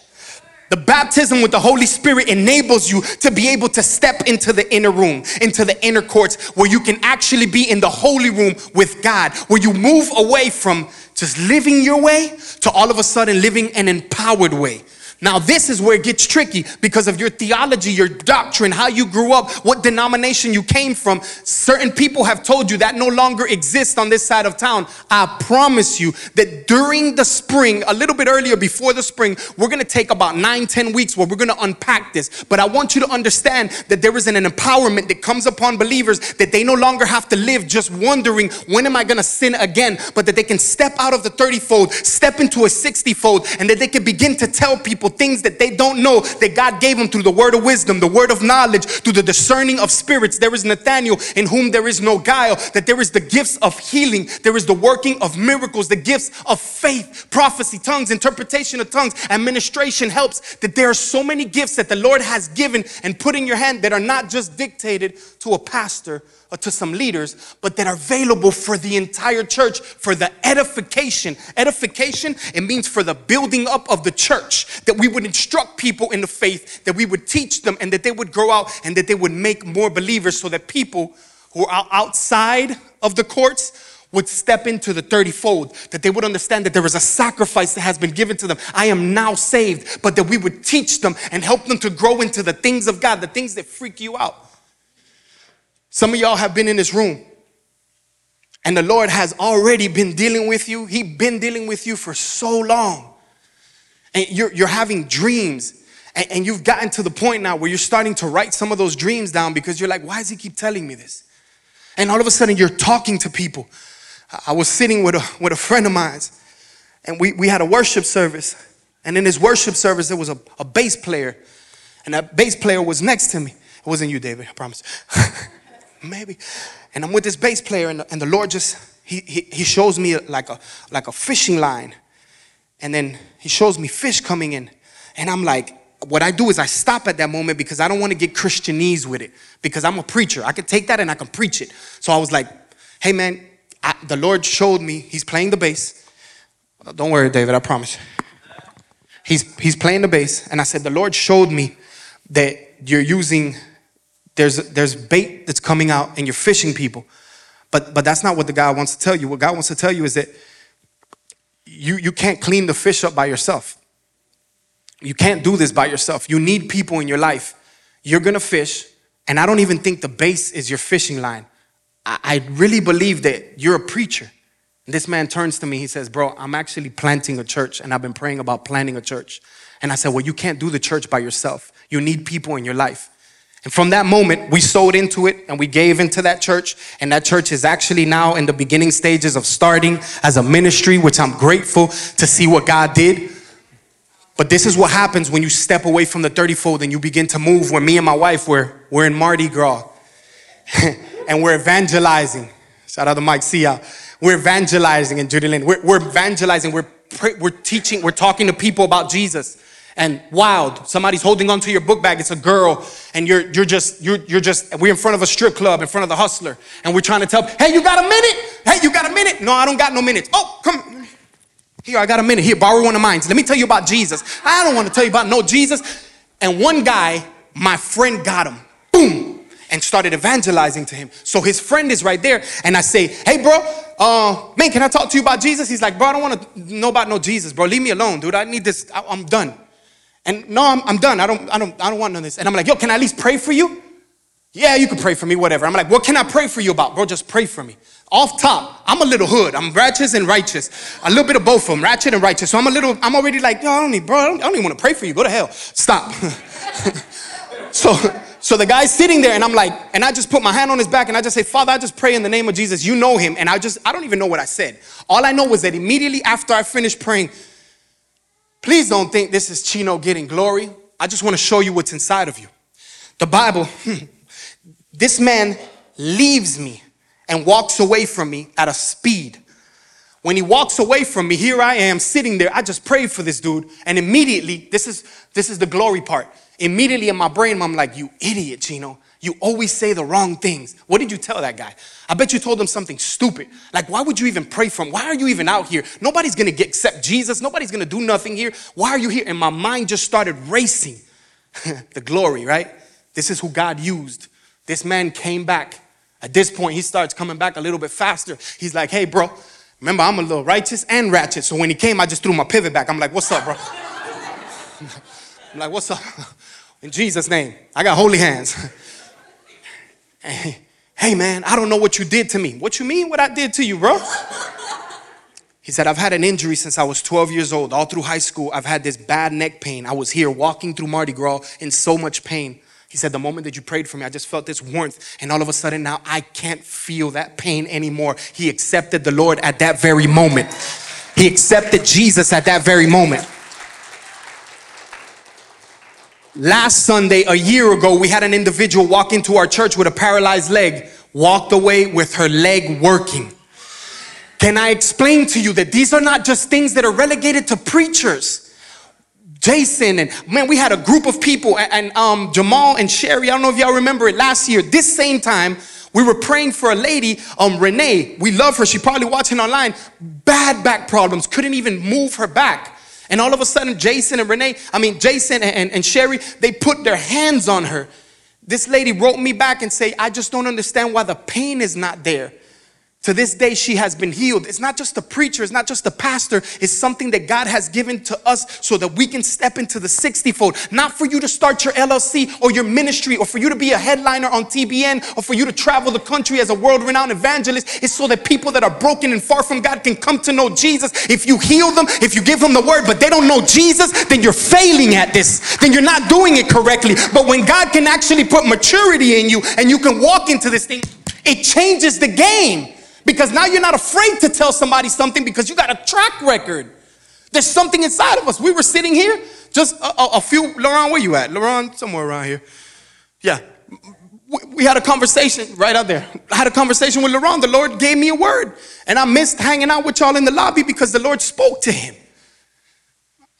The baptism with the Holy Spirit enables you to be able to step into the inner room, into the inner courts, where you can actually be in the holy room with God, where you move away from just living your way to all of a sudden living an empowered way. Now, this is where it gets tricky because of your theology, your doctrine, how you grew up, what denomination you came from. Certain people have told you that no longer exists on this side of town. I promise you that during the spring, a little bit earlier before the spring, we're going to take about nine, ten weeks where we're going to unpack this. But I want you to understand that there is an empowerment that comes upon believers that they no longer have to live just wondering, when am I going to sin again? But that they can step out of the 30 fold, step into a 60 fold, and that they can begin to tell people people things that they don't know that God gave them through the word of wisdom, the word of knowledge, through the discerning of spirits. There is Nathaniel in whom there is no guile, that there is the gifts of healing, there is the working of miracles, the gifts of faith, prophecy, tongues, interpretation of tongues, administration helps. That there are so many gifts that the Lord has given and put in your hand that are not just dictated to a pastor or Uh, to some leaders, but that are available for the entire church for the edification. Edification, it means for the building up of the church, that we would instruct people in the faith, that we would teach them, and that they would grow out and that they would make more believers so that people who are outside of the courts would step into the 30 fold, that they would understand that there is a sacrifice that has been given to them. I am now saved, but that we would teach them and help them to grow into the things of God, the things that freak you out. Some of y'all have been in this room and the Lord has already been dealing with you. He's been dealing with you for so long. And you're, you're having dreams. And, and you've gotten to the point now where you're starting to write some of those dreams down because you're like, why does he keep telling me this? And all of a sudden you're talking to people. I was sitting with a, with a friend of mine and we, we had a worship service And in his worship service, there was a, a bass player, and that bass player was next to me. It wasn't you, David, I promise. Maybe. And I'm with this bass player, and the, and the Lord just, he, he, he shows me like a, like a fishing line. And then he shows me fish coming in. And I'm like, what I do is I stop at that moment because I don't want to get Christianese with it because I'm a preacher. I can take that and I can preach it. So I was like, hey man, I, the Lord showed me, he's playing the bass. Don't worry, David, I promise. He's, he's playing the bass. And I said, the Lord showed me that you're using, there's, there's bait that's coming out and you're fishing people. But, but that's not what the God wants to tell you. What God wants to tell you is that you, you can't clean the fish up by yourself. You can't do this by yourself. You need people in your life. You're gonna fish, and I don't even think the bass is your fishing line. I, I really believe that you're a preacher. This man turns to me, he says, Bro, I'm actually planting a church, and I've been praying about planting a church. And I said, Well, you can't do the church by yourself. You need people in your life. And from that moment, we sold into it and we gave into that church. And that church is actually now in the beginning stages of starting as a ministry, which I'm grateful to see what God did. But this is what happens when you step away from the 30 fold and you begin to move. When me and my wife were, we're in Mardi Gras and we're evangelizing. Shout out to Mike Sia. We're evangelizing in Judy Lynn. We're, we're evangelizing. We're, we're teaching. We're talking to people about Jesus and wild. Somebody's holding onto your book bag. It's a girl, and you're you're just you're you're just we're in front of a strip club in front of the hustler, and we're trying to tell, hey, you got a minute? Hey, you got a minute? No, I don't got no minutes. Oh, come here. I got a minute. Here, borrow one of mine. Let me tell you about Jesus. I don't want to tell you about no Jesus. And one guy, my friend, got him. Boom. And started evangelizing to him. So his friend is right there, and I say, "Hey, bro, uh, man, can I talk to you about Jesus?" He's like, "Bro, I don't want to know about no Jesus, bro. Leave me alone, dude. I need this. I, I'm done." And no, I'm, I'm done. I don't, I don't, I don't want none of this. And I'm like, yo, can I at least pray for you? Yeah, you can pray for me, whatever. I'm like, what can I pray for you about? Bro, just pray for me. Off top, I'm a little hood. I'm righteous and righteous. A little bit of both of them, ratchet and righteous. So I'm a little, I'm already like, yo, I don't need, bro, I don't, I don't even want to pray for you. Go to hell. Stop. so, so the guy's sitting there and I'm like, and I just put my hand on his back and I just say, Father, I just pray in the name of Jesus. You know him. And I just, I don't even know what I said. All I know was that immediately after I finished praying, Please don't think this is Chino getting glory. I just want to show you what's inside of you. The Bible, hmm, this man leaves me and walks away from me at a speed. When he walks away from me, here I am sitting there. I just prayed for this dude, and immediately, this is this is the glory part. Immediately in my brain, I'm like, you idiot, Chino. You always say the wrong things. What did you tell that guy? I bet you told him something stupid. Like, why would you even pray for him? Why are you even out here? Nobody's gonna get accept Jesus. Nobody's gonna do nothing here. Why are you here? And my mind just started racing. the glory, right? This is who God used. This man came back. At this point, he starts coming back a little bit faster. He's like, hey, bro, remember, I'm a little righteous and ratchet. So when he came, I just threw my pivot back. I'm like, what's up, bro? I'm like, what's up? In Jesus' name, I got holy hands. Hey, man, I don't know what you did to me. What you mean what I did to you, bro? He said, I've had an injury since I was 12 years old. All through high school, I've had this bad neck pain. I was here walking through Mardi Gras in so much pain. He said, The moment that you prayed for me, I just felt this warmth. And all of a sudden now I can't feel that pain anymore. He accepted the Lord at that very moment. He accepted Jesus at that very moment. Last Sunday, a year ago, we had an individual walk into our church with a paralyzed leg, walked away with her leg working. Can I explain to you that these are not just things that are relegated to preachers? Jason and man, we had a group of people and, and um, Jamal and Sherry. I don't know if y'all remember it last year. This same time, we were praying for a lady, um, Renee. We love her. She probably watching online. Bad back problems. Couldn't even move her back. And all of a sudden, Jason and Renee, I mean, Jason and, and, Sherry, they put their hands on her. This lady wrote me back and say, I just don't understand why the pain is not there. To this day, she has been healed. It's not just the preacher, it's not just the pastor, it's something that God has given to us so that we can step into the 60 fold. Not for you to start your LLC or your ministry or for you to be a headliner on TBN or for you to travel the country as a world renowned evangelist. It's so that people that are broken and far from God can come to know Jesus. If you heal them, if you give them the word, but they don't know Jesus, then you're failing at this. Then you're not doing it correctly. But when God can actually put maturity in you and you can walk into this thing, it changes the game. Because now you're not afraid to tell somebody something because you got a track record. There's something inside of us. We were sitting here, just a, a, a few. Laurent, where you at? Laurent, somewhere around here. Yeah. We, we had a conversation right out there. I had a conversation with Laurent. The Lord gave me a word. And I missed hanging out with y'all in the lobby because the Lord spoke to him.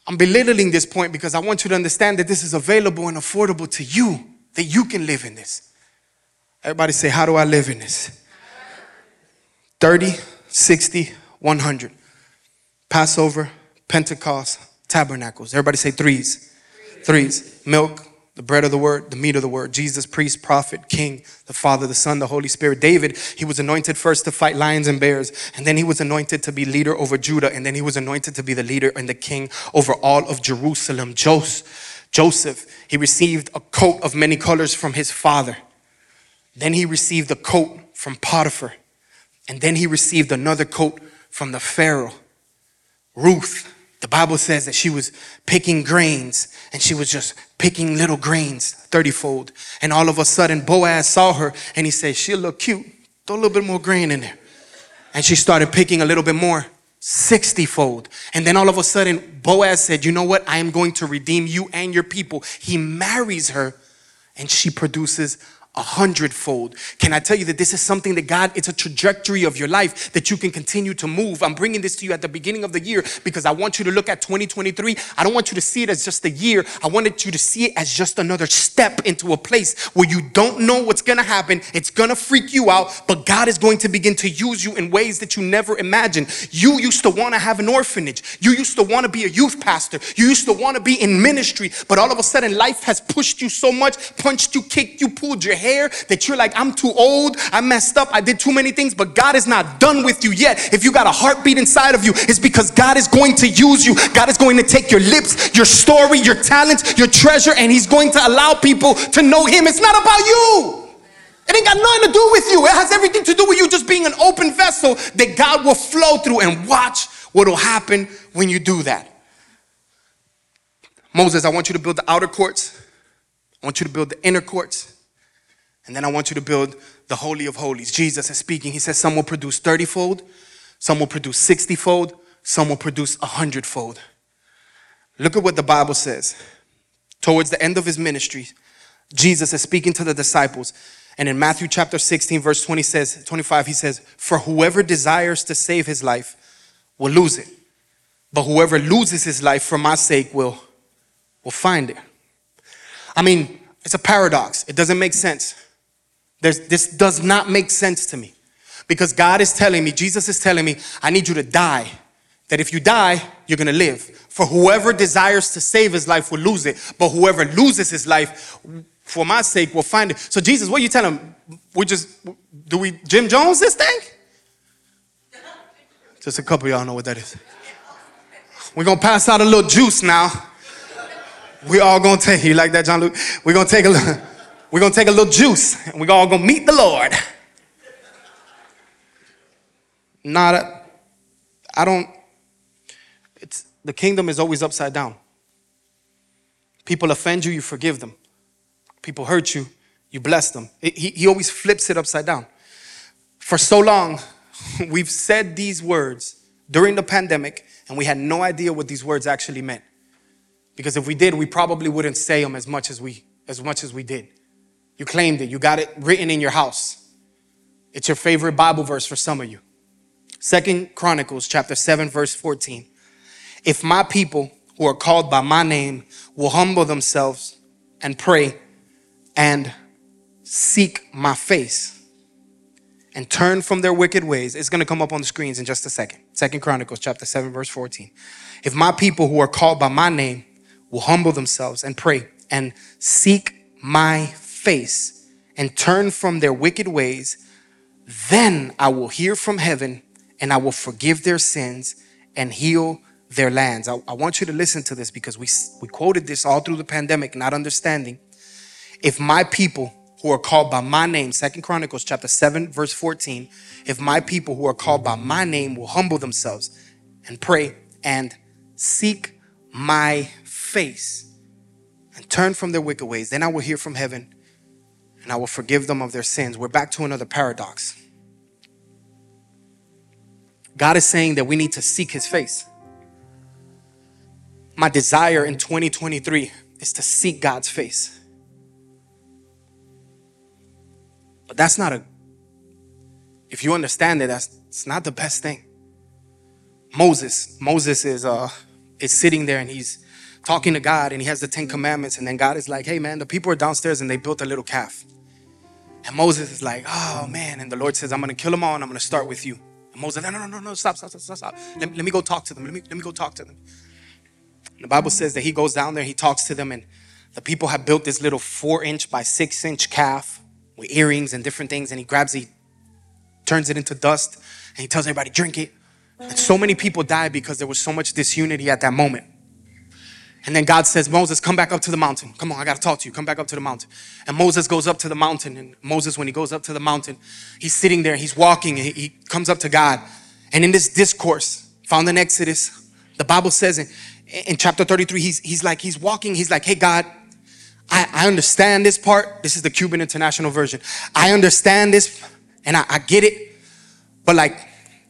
I'm belittling this point because I want you to understand that this is available and affordable to you, that you can live in this. Everybody say, How do I live in this? 30, 60, 100. Passover, Pentecost, Tabernacles. Everybody say threes. Threes. Milk, the bread of the word, the meat of the word. Jesus, priest, prophet, king, the Father, the Son, the Holy Spirit. David, he was anointed first to fight lions and bears, and then he was anointed to be leader over Judah, and then he was anointed to be the leader and the king over all of Jerusalem. Joseph, Joseph, he received a coat of many colors from his father. Then he received a coat from Potiphar. And then he received another coat from the Pharaoh. Ruth, the Bible says that she was picking grains and she was just picking little grains, 30 fold. And all of a sudden, Boaz saw her and he said, She'll look cute. Throw a little bit more grain in there. And she started picking a little bit more, 60 fold. And then all of a sudden, Boaz said, You know what? I am going to redeem you and your people. He marries her and she produces a hundredfold. Can I tell you that this is something that God, it's a trajectory of your life that you can continue to move. I'm bringing this to you at the beginning of the year because I want you to look at 2023. I don't want you to see it as just a year. I wanted you to see it as just another step into a place where you don't know what's going to happen. It's going to freak you out, but God is going to begin to use you in ways that you never imagined. You used to want to have an orphanage. You used to want to be a youth pastor. You used to want to be in ministry, but all of a sudden life has pushed you so much, punched you, kicked you, pulled your hair that you're like, I'm too old, I messed up, I did too many things, but God is not done with you yet. If you got a heartbeat inside of you, it's because God is going to use you. God is going to take your lips, your story, your talents, your treasure, and He's going to allow people to know Him. It's not about you. It ain't got nothing to do with you. It has everything to do with you just being an open vessel that God will flow through and watch what will happen when you do that. Moses, I want you to build the outer courts. I want you to build the inner courts. And then I want you to build the Holy of Holies. Jesus is speaking. He says, Some will produce 30 fold, some will produce 60 fold, some will produce 100 fold. Look at what the Bible says. Towards the end of his ministry, Jesus is speaking to the disciples. And in Matthew chapter 16, verse 20 says, 25, he says, For whoever desires to save his life will lose it. But whoever loses his life for my sake will, will find it. I mean, it's a paradox. It doesn't make sense. There's, this does not make sense to me because God is telling me, Jesus is telling me, I need you to die. That if you die, you're gonna live. For whoever desires to save his life will lose it, but whoever loses his life for my sake will find it. So, Jesus, what you tell him? We just, do we Jim Jones this thing? Just a couple y'all know what that is. We're gonna pass out a little juice now. We all gonna take, you like that, John Luke? We're gonna take a little. We're going to take a little juice and we're all going to meet the Lord. Not, a, I don't, it's, the kingdom is always upside down. People offend you, you forgive them. People hurt you, you bless them. He, he always flips it upside down. For so long, we've said these words during the pandemic, and we had no idea what these words actually meant. Because if we did, we probably wouldn't say them as much as we, as much as we did. You claimed it. You got it written in your house. It's your favorite Bible verse for some of you. Second Chronicles chapter 7 verse 14. If my people who are called by my name will humble themselves and pray and seek my face and turn from their wicked ways. It's going to come up on the screens in just a second. Second Chronicles chapter 7 verse 14. If my people who are called by my name will humble themselves and pray and seek my face and turn from their wicked ways, then I will hear from heaven and I will forgive their sins and heal their lands. I, I, want you to listen to this because we, we quoted this all through the pandemic, not understanding. If my people who are called by my name, Second Chronicles chapter 7, verse 14, if my people who are called by my name will humble themselves and pray and seek my face and turn from their wicked ways, then I will hear from heaven and I will forgive them of their sins. We're back to another paradox. God is saying that we need to seek his face. My desire in 2023 is to seek God's face. But that's not a, if you understand it, that's it's not the best thing. Moses, Moses is uh is sitting there and he's talking to God and he has the Ten Commandments, and then God is like, Hey man, the people are downstairs and they built a little calf. And Moses is like, Oh man, and the Lord says, I'm gonna kill them all and I'm gonna start with you. And Moses, no, no, no, no, stop, stop, stop, stop, Let, let me go talk to them. Let me let me go talk to them. The Bible says that he goes down there, he talks to them, and the people have built this little four inch by six inch calf with earrings and different things, and he grabs it, turns it into dust, and he tells everybody, drink it. And so many people died because there was so much disunity at that moment. And then God says, Moses, come back up to the mountain. Come on, I got to talk to you. Come back up to the mountain. And Moses goes up to the mountain. And Moses, when he goes up to the mountain, he's sitting there, he's walking, he, he comes up to God. And in this discourse, found in Exodus, the Bible says in, in chapter 33, he's, he's like, he's walking, he's like, hey, God, I, I understand this part. This is the Cuban International Version. I understand this and I, I get it. But like,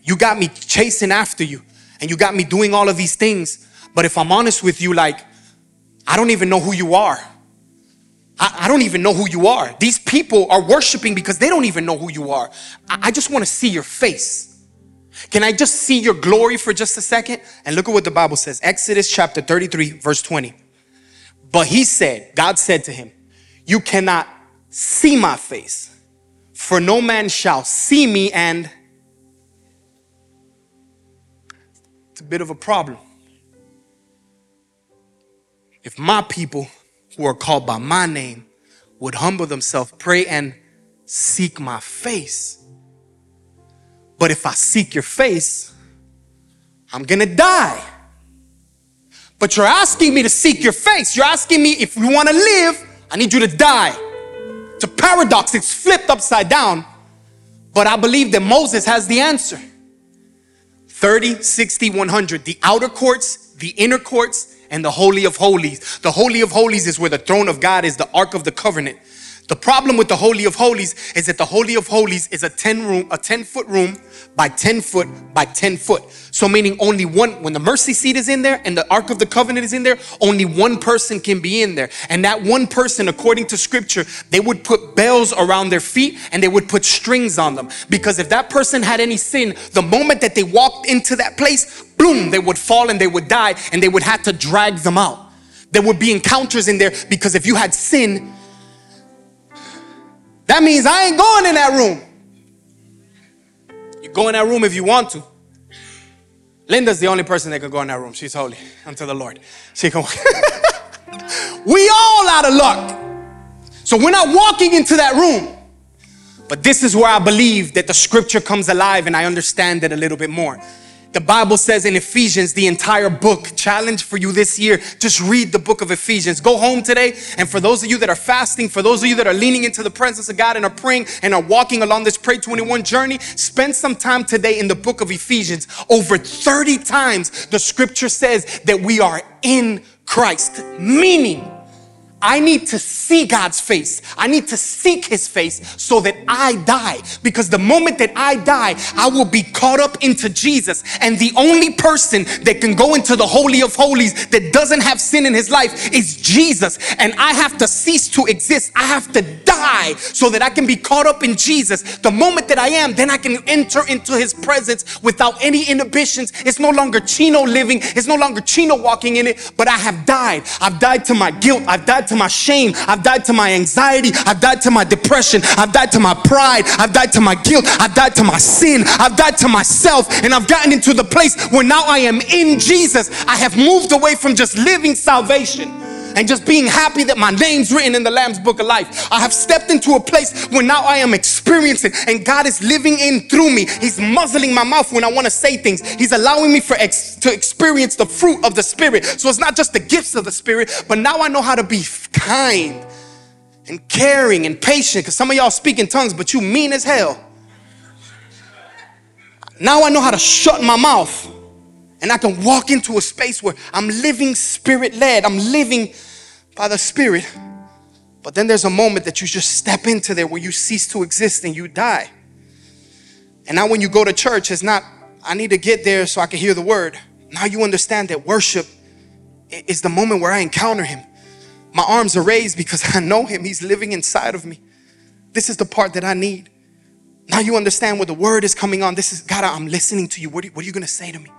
you got me chasing after you and you got me doing all of these things. But if I'm honest with you, like, I don't even know who you are. I, I don't even know who you are. These people are worshiping because they don't even know who you are. I, I just want to see your face. Can I just see your glory for just a second? And look at what the Bible says Exodus chapter 33, verse 20. But he said, God said to him, You cannot see my face, for no man shall see me and it's a bit of a problem. If my people who are called by my name would humble themselves, pray, and seek my face. But if I seek your face, I'm gonna die. But you're asking me to seek your face. You're asking me if you wanna live, I need you to die. It's a paradox, it's flipped upside down. But I believe that Moses has the answer 30, 60, 100. The outer courts, the inner courts, and the Holy of Holies. The Holy of Holies is where the throne of God is, the Ark of the Covenant. The problem with the Holy of Holies is that the Holy of Holies is a 10 room, a 10 foot room by 10 foot by 10 foot. So meaning only one, when the mercy seat is in there and the Ark of the Covenant is in there, only one person can be in there. And that one person, according to scripture, they would put bells around their feet and they would put strings on them. Because if that person had any sin, the moment that they walked into that place, boom, they would fall and they would die and they would have to drag them out. There would be encounters in there because if you had sin, that means I ain't going in that room. You go in that room if you want to. Linda's the only person that can go in that room. She's holy unto the Lord. She can. we all out of luck. So we're not walking into that room. But this is where I believe that the scripture comes alive and I understand it a little bit more. The Bible says in Ephesians, the entire book, challenge for you this year, just read the book of Ephesians. Go home today, and for those of you that are fasting, for those of you that are leaning into the presence of God and are praying and are walking along this Pray 21 journey, spend some time today in the book of Ephesians. Over 30 times, the scripture says that we are in Christ, meaning I need to see God's face. I need to seek his face so that I die. Because the moment that I die, I will be caught up into Jesus. And the only person that can go into the Holy of Holies that doesn't have sin in his life is Jesus. And I have to cease to exist. I have to die so that I can be caught up in Jesus. The moment that I am, then I can enter into his presence without any inhibitions. It's no longer Chino living, it's no longer Chino walking in it, but I have died. I've died to my guilt. I've died to my shame. I've died to my anxiety. I've died to my depression. I've died to my pride. I've died to my guilt. I've died to my sin. I've died to myself. And I've gotten into the place where now I am in Jesus. I have moved away from just living salvation and just being happy that my name's written in the Lamb's book of life. I have stepped into a place where now I am experiencing and God is living in through me. He's muzzling my mouth when I want to say things. He's allowing me for ex- to experience the fruit of the Spirit. So it's not just the gifts of the Spirit, but now I know how to be kind and caring and patient because some of y'all speak in tongues, but you mean as hell. Now I know how to shut my mouth and I can walk into a space where I'm living spirit led. I'm living by the Spirit. But then there's a moment that you just step into there where you cease to exist and you die. And now when you go to church, it's not, I need to get there so I can hear the word. Now you understand that worship is the moment where I encounter him. My arms are raised because I know him. He's living inside of me. This is the part that I need. Now you understand where the word is coming on. This is, God, I'm listening to you. What are you, what are you going to say to me?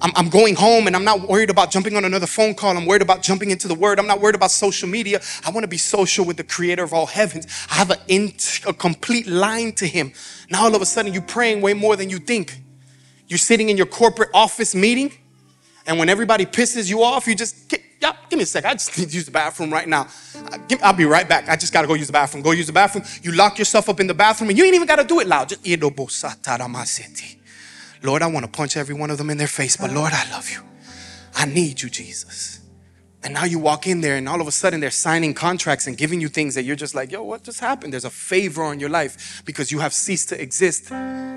I'm, I'm, going home and I'm not worried about jumping on another phone call. I'm worried about jumping into the word. I'm not worried about social media. I want to be social with the creator of all heavens. I have a, in, a complete line to him. Now all of a sudden you're praying way more than you think. You're sitting in your corporate office meeting and when everybody pisses you off, you just, yeah, give me a sec. I just need to use the bathroom right now. Uh, I'll be right back. I just got to go use the bathroom. Go use the bathroom. You lock yourself up in the bathroom and you ain't even got to do it loud. Just, Lord, I want to punch every one of them in their face, but Lord, I love you. I need you, Jesus. And now you walk in there, and all of a sudden they're signing contracts and giving you things that you're just like, yo, what just happened? There's a favor on your life because you have ceased to exist.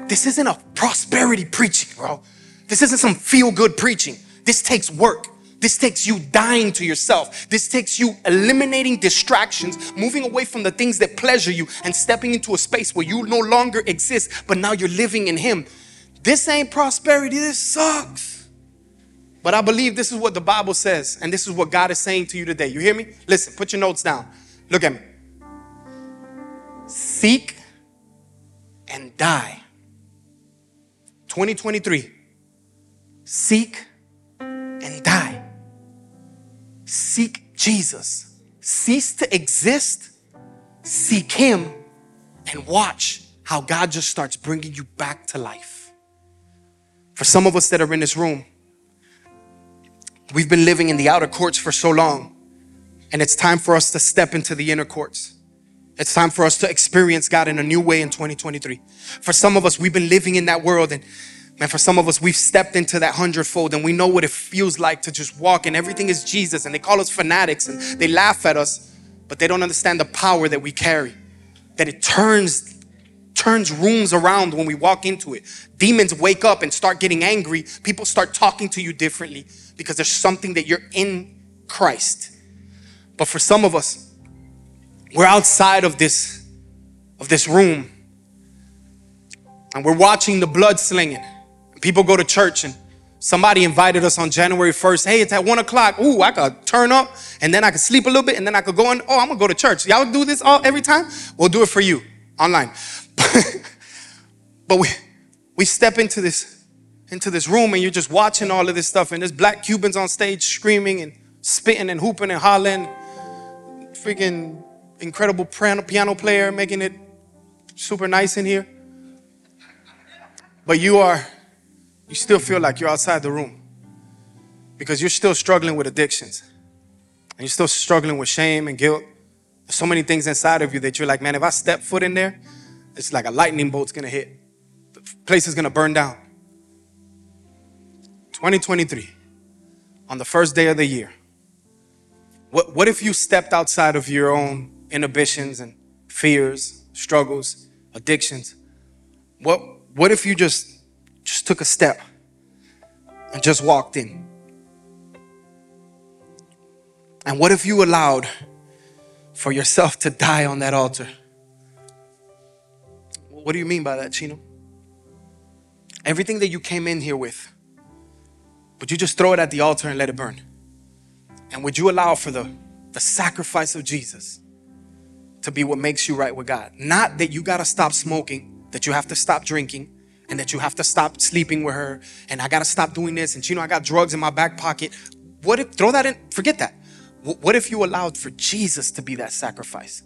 This isn't a prosperity preaching, bro. This isn't some feel good preaching. This takes work. This takes you dying to yourself. This takes you eliminating distractions, moving away from the things that pleasure you, and stepping into a space where you no longer exist, but now you're living in Him. This ain't prosperity, this sucks. But I believe this is what the Bible says, and this is what God is saying to you today. You hear me? Listen, put your notes down. Look at me. Seek and die. 2023. Seek and die. Seek Jesus. Cease to exist. Seek Him and watch how God just starts bringing you back to life. For some of us that are in this room, we've been living in the outer courts for so long, and it's time for us to step into the inner courts. It's time for us to experience God in a new way in 2023. For some of us, we've been living in that world and Man, for some of us, we've stepped into that hundredfold and we know what it feels like to just walk and everything is Jesus and they call us fanatics and they laugh at us, but they don't understand the power that we carry. That it turns turns rooms around when we walk into it. Demons wake up and start getting angry. People start talking to you differently because there's something that you're in Christ. But for some of us, we're outside of this of this room and we're watching the blood slinging People go to church and somebody invited us on January 1st. Hey, it's at one o'clock. Ooh, I could turn up and then I could sleep a little bit and then I could go on. Oh, I'm gonna go to church. Y'all do this all every time? We'll do it for you online. but we we step into this into this room and you're just watching all of this stuff and there's black Cubans on stage screaming and spitting and hooping and hollering. Freaking incredible piano player making it super nice in here. But you are you still feel like you're outside the room because you're still struggling with addictions and you're still struggling with shame and guilt. So many things inside of you that you're like, man, if I step foot in there, it's like a lightning bolt's gonna hit. The place is gonna burn down. 2023, on the first day of the year, what, what if you stepped outside of your own inhibitions and fears, struggles, addictions? What, what if you just just took a step and just walked in. And what if you allowed for yourself to die on that altar? What do you mean by that, Chino? Everything that you came in here with, would you just throw it at the altar and let it burn? And would you allow for the, the sacrifice of Jesus to be what makes you right with God? Not that you got to stop smoking, that you have to stop drinking, and that you have to stop sleeping with her and I got to stop doing this and know I got drugs in my back pocket. What if throw that in forget that. What if you allowed for Jesus to be that sacrifice?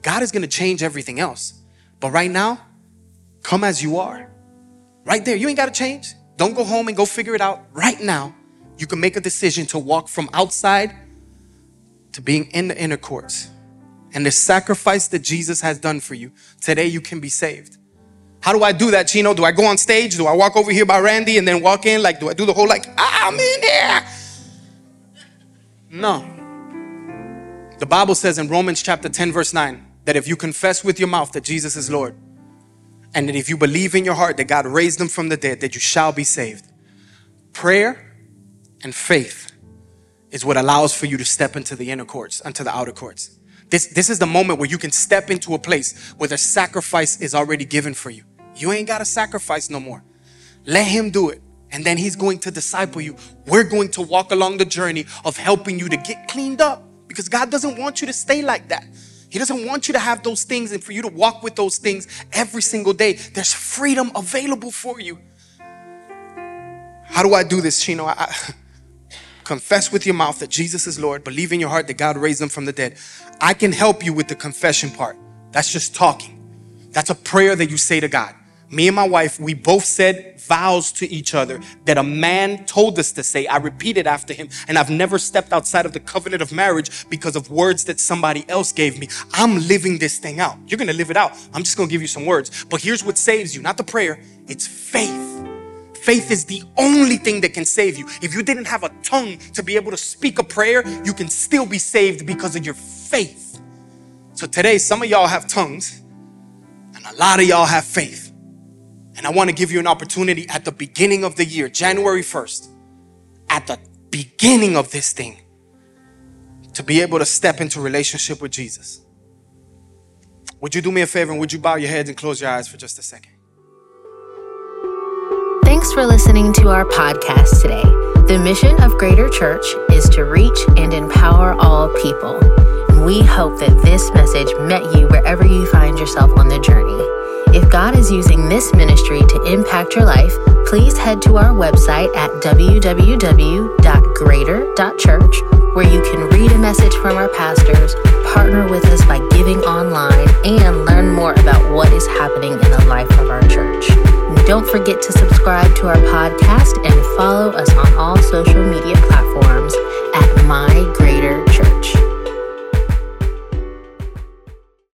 God is going to change everything else. But right now, come as you are. Right there, you ain't got to change. Don't go home and go figure it out. Right now, you can make a decision to walk from outside to being in the inner courts. And the sacrifice that Jesus has done for you, today you can be saved. How do I do that, Chino? Do I go on stage? Do I walk over here by Randy and then walk in? Like, do I do the whole like, ah, I'm in here? No. The Bible says in Romans chapter 10, verse 9, that if you confess with your mouth that Jesus is Lord, and that if you believe in your heart that God raised them from the dead, that you shall be saved. Prayer and faith is what allows for you to step into the inner courts, into the outer courts. This, this is the moment where you can step into a place where the sacrifice is already given for you. You ain't got to sacrifice no more. Let Him do it. And then He's going to disciple you. We're going to walk along the journey of helping you to get cleaned up because God doesn't want you to stay like that. He doesn't want you to have those things and for you to walk with those things every single day. There's freedom available for you. How do I do this, Chino? I, I, confess with your mouth that Jesus is Lord, believe in your heart that God raised him from the dead. I can help you with the confession part. That's just talking. That's a prayer that you say to God. Me and my wife, we both said vows to each other that a man told us to say. I repeated after him, and I've never stepped outside of the covenant of marriage because of words that somebody else gave me. I'm living this thing out. You're gonna live it out. I'm just gonna give you some words. But here's what saves you not the prayer, it's faith. Faith is the only thing that can save you. If you didn't have a tongue to be able to speak a prayer, you can still be saved because of your faith. So today, some of y'all have tongues, and a lot of y'all have faith. And I want to give you an opportunity at the beginning of the year, January 1st, at the beginning of this thing, to be able to step into relationship with Jesus. Would you do me a favor and would you bow your heads and close your eyes for just a second? Thanks for listening to our podcast today. The mission of Greater Church is to reach and empower all people. We hope that this message met you wherever you find yourself on the journey. If God is using this ministry to impact your life, please head to our website at www.greater.church, where you can read a message from our pastors, partner with us by giving online, and learn more about what is happening in the life of our church. Don't forget to subscribe to our podcast and follow us on all social media platforms at My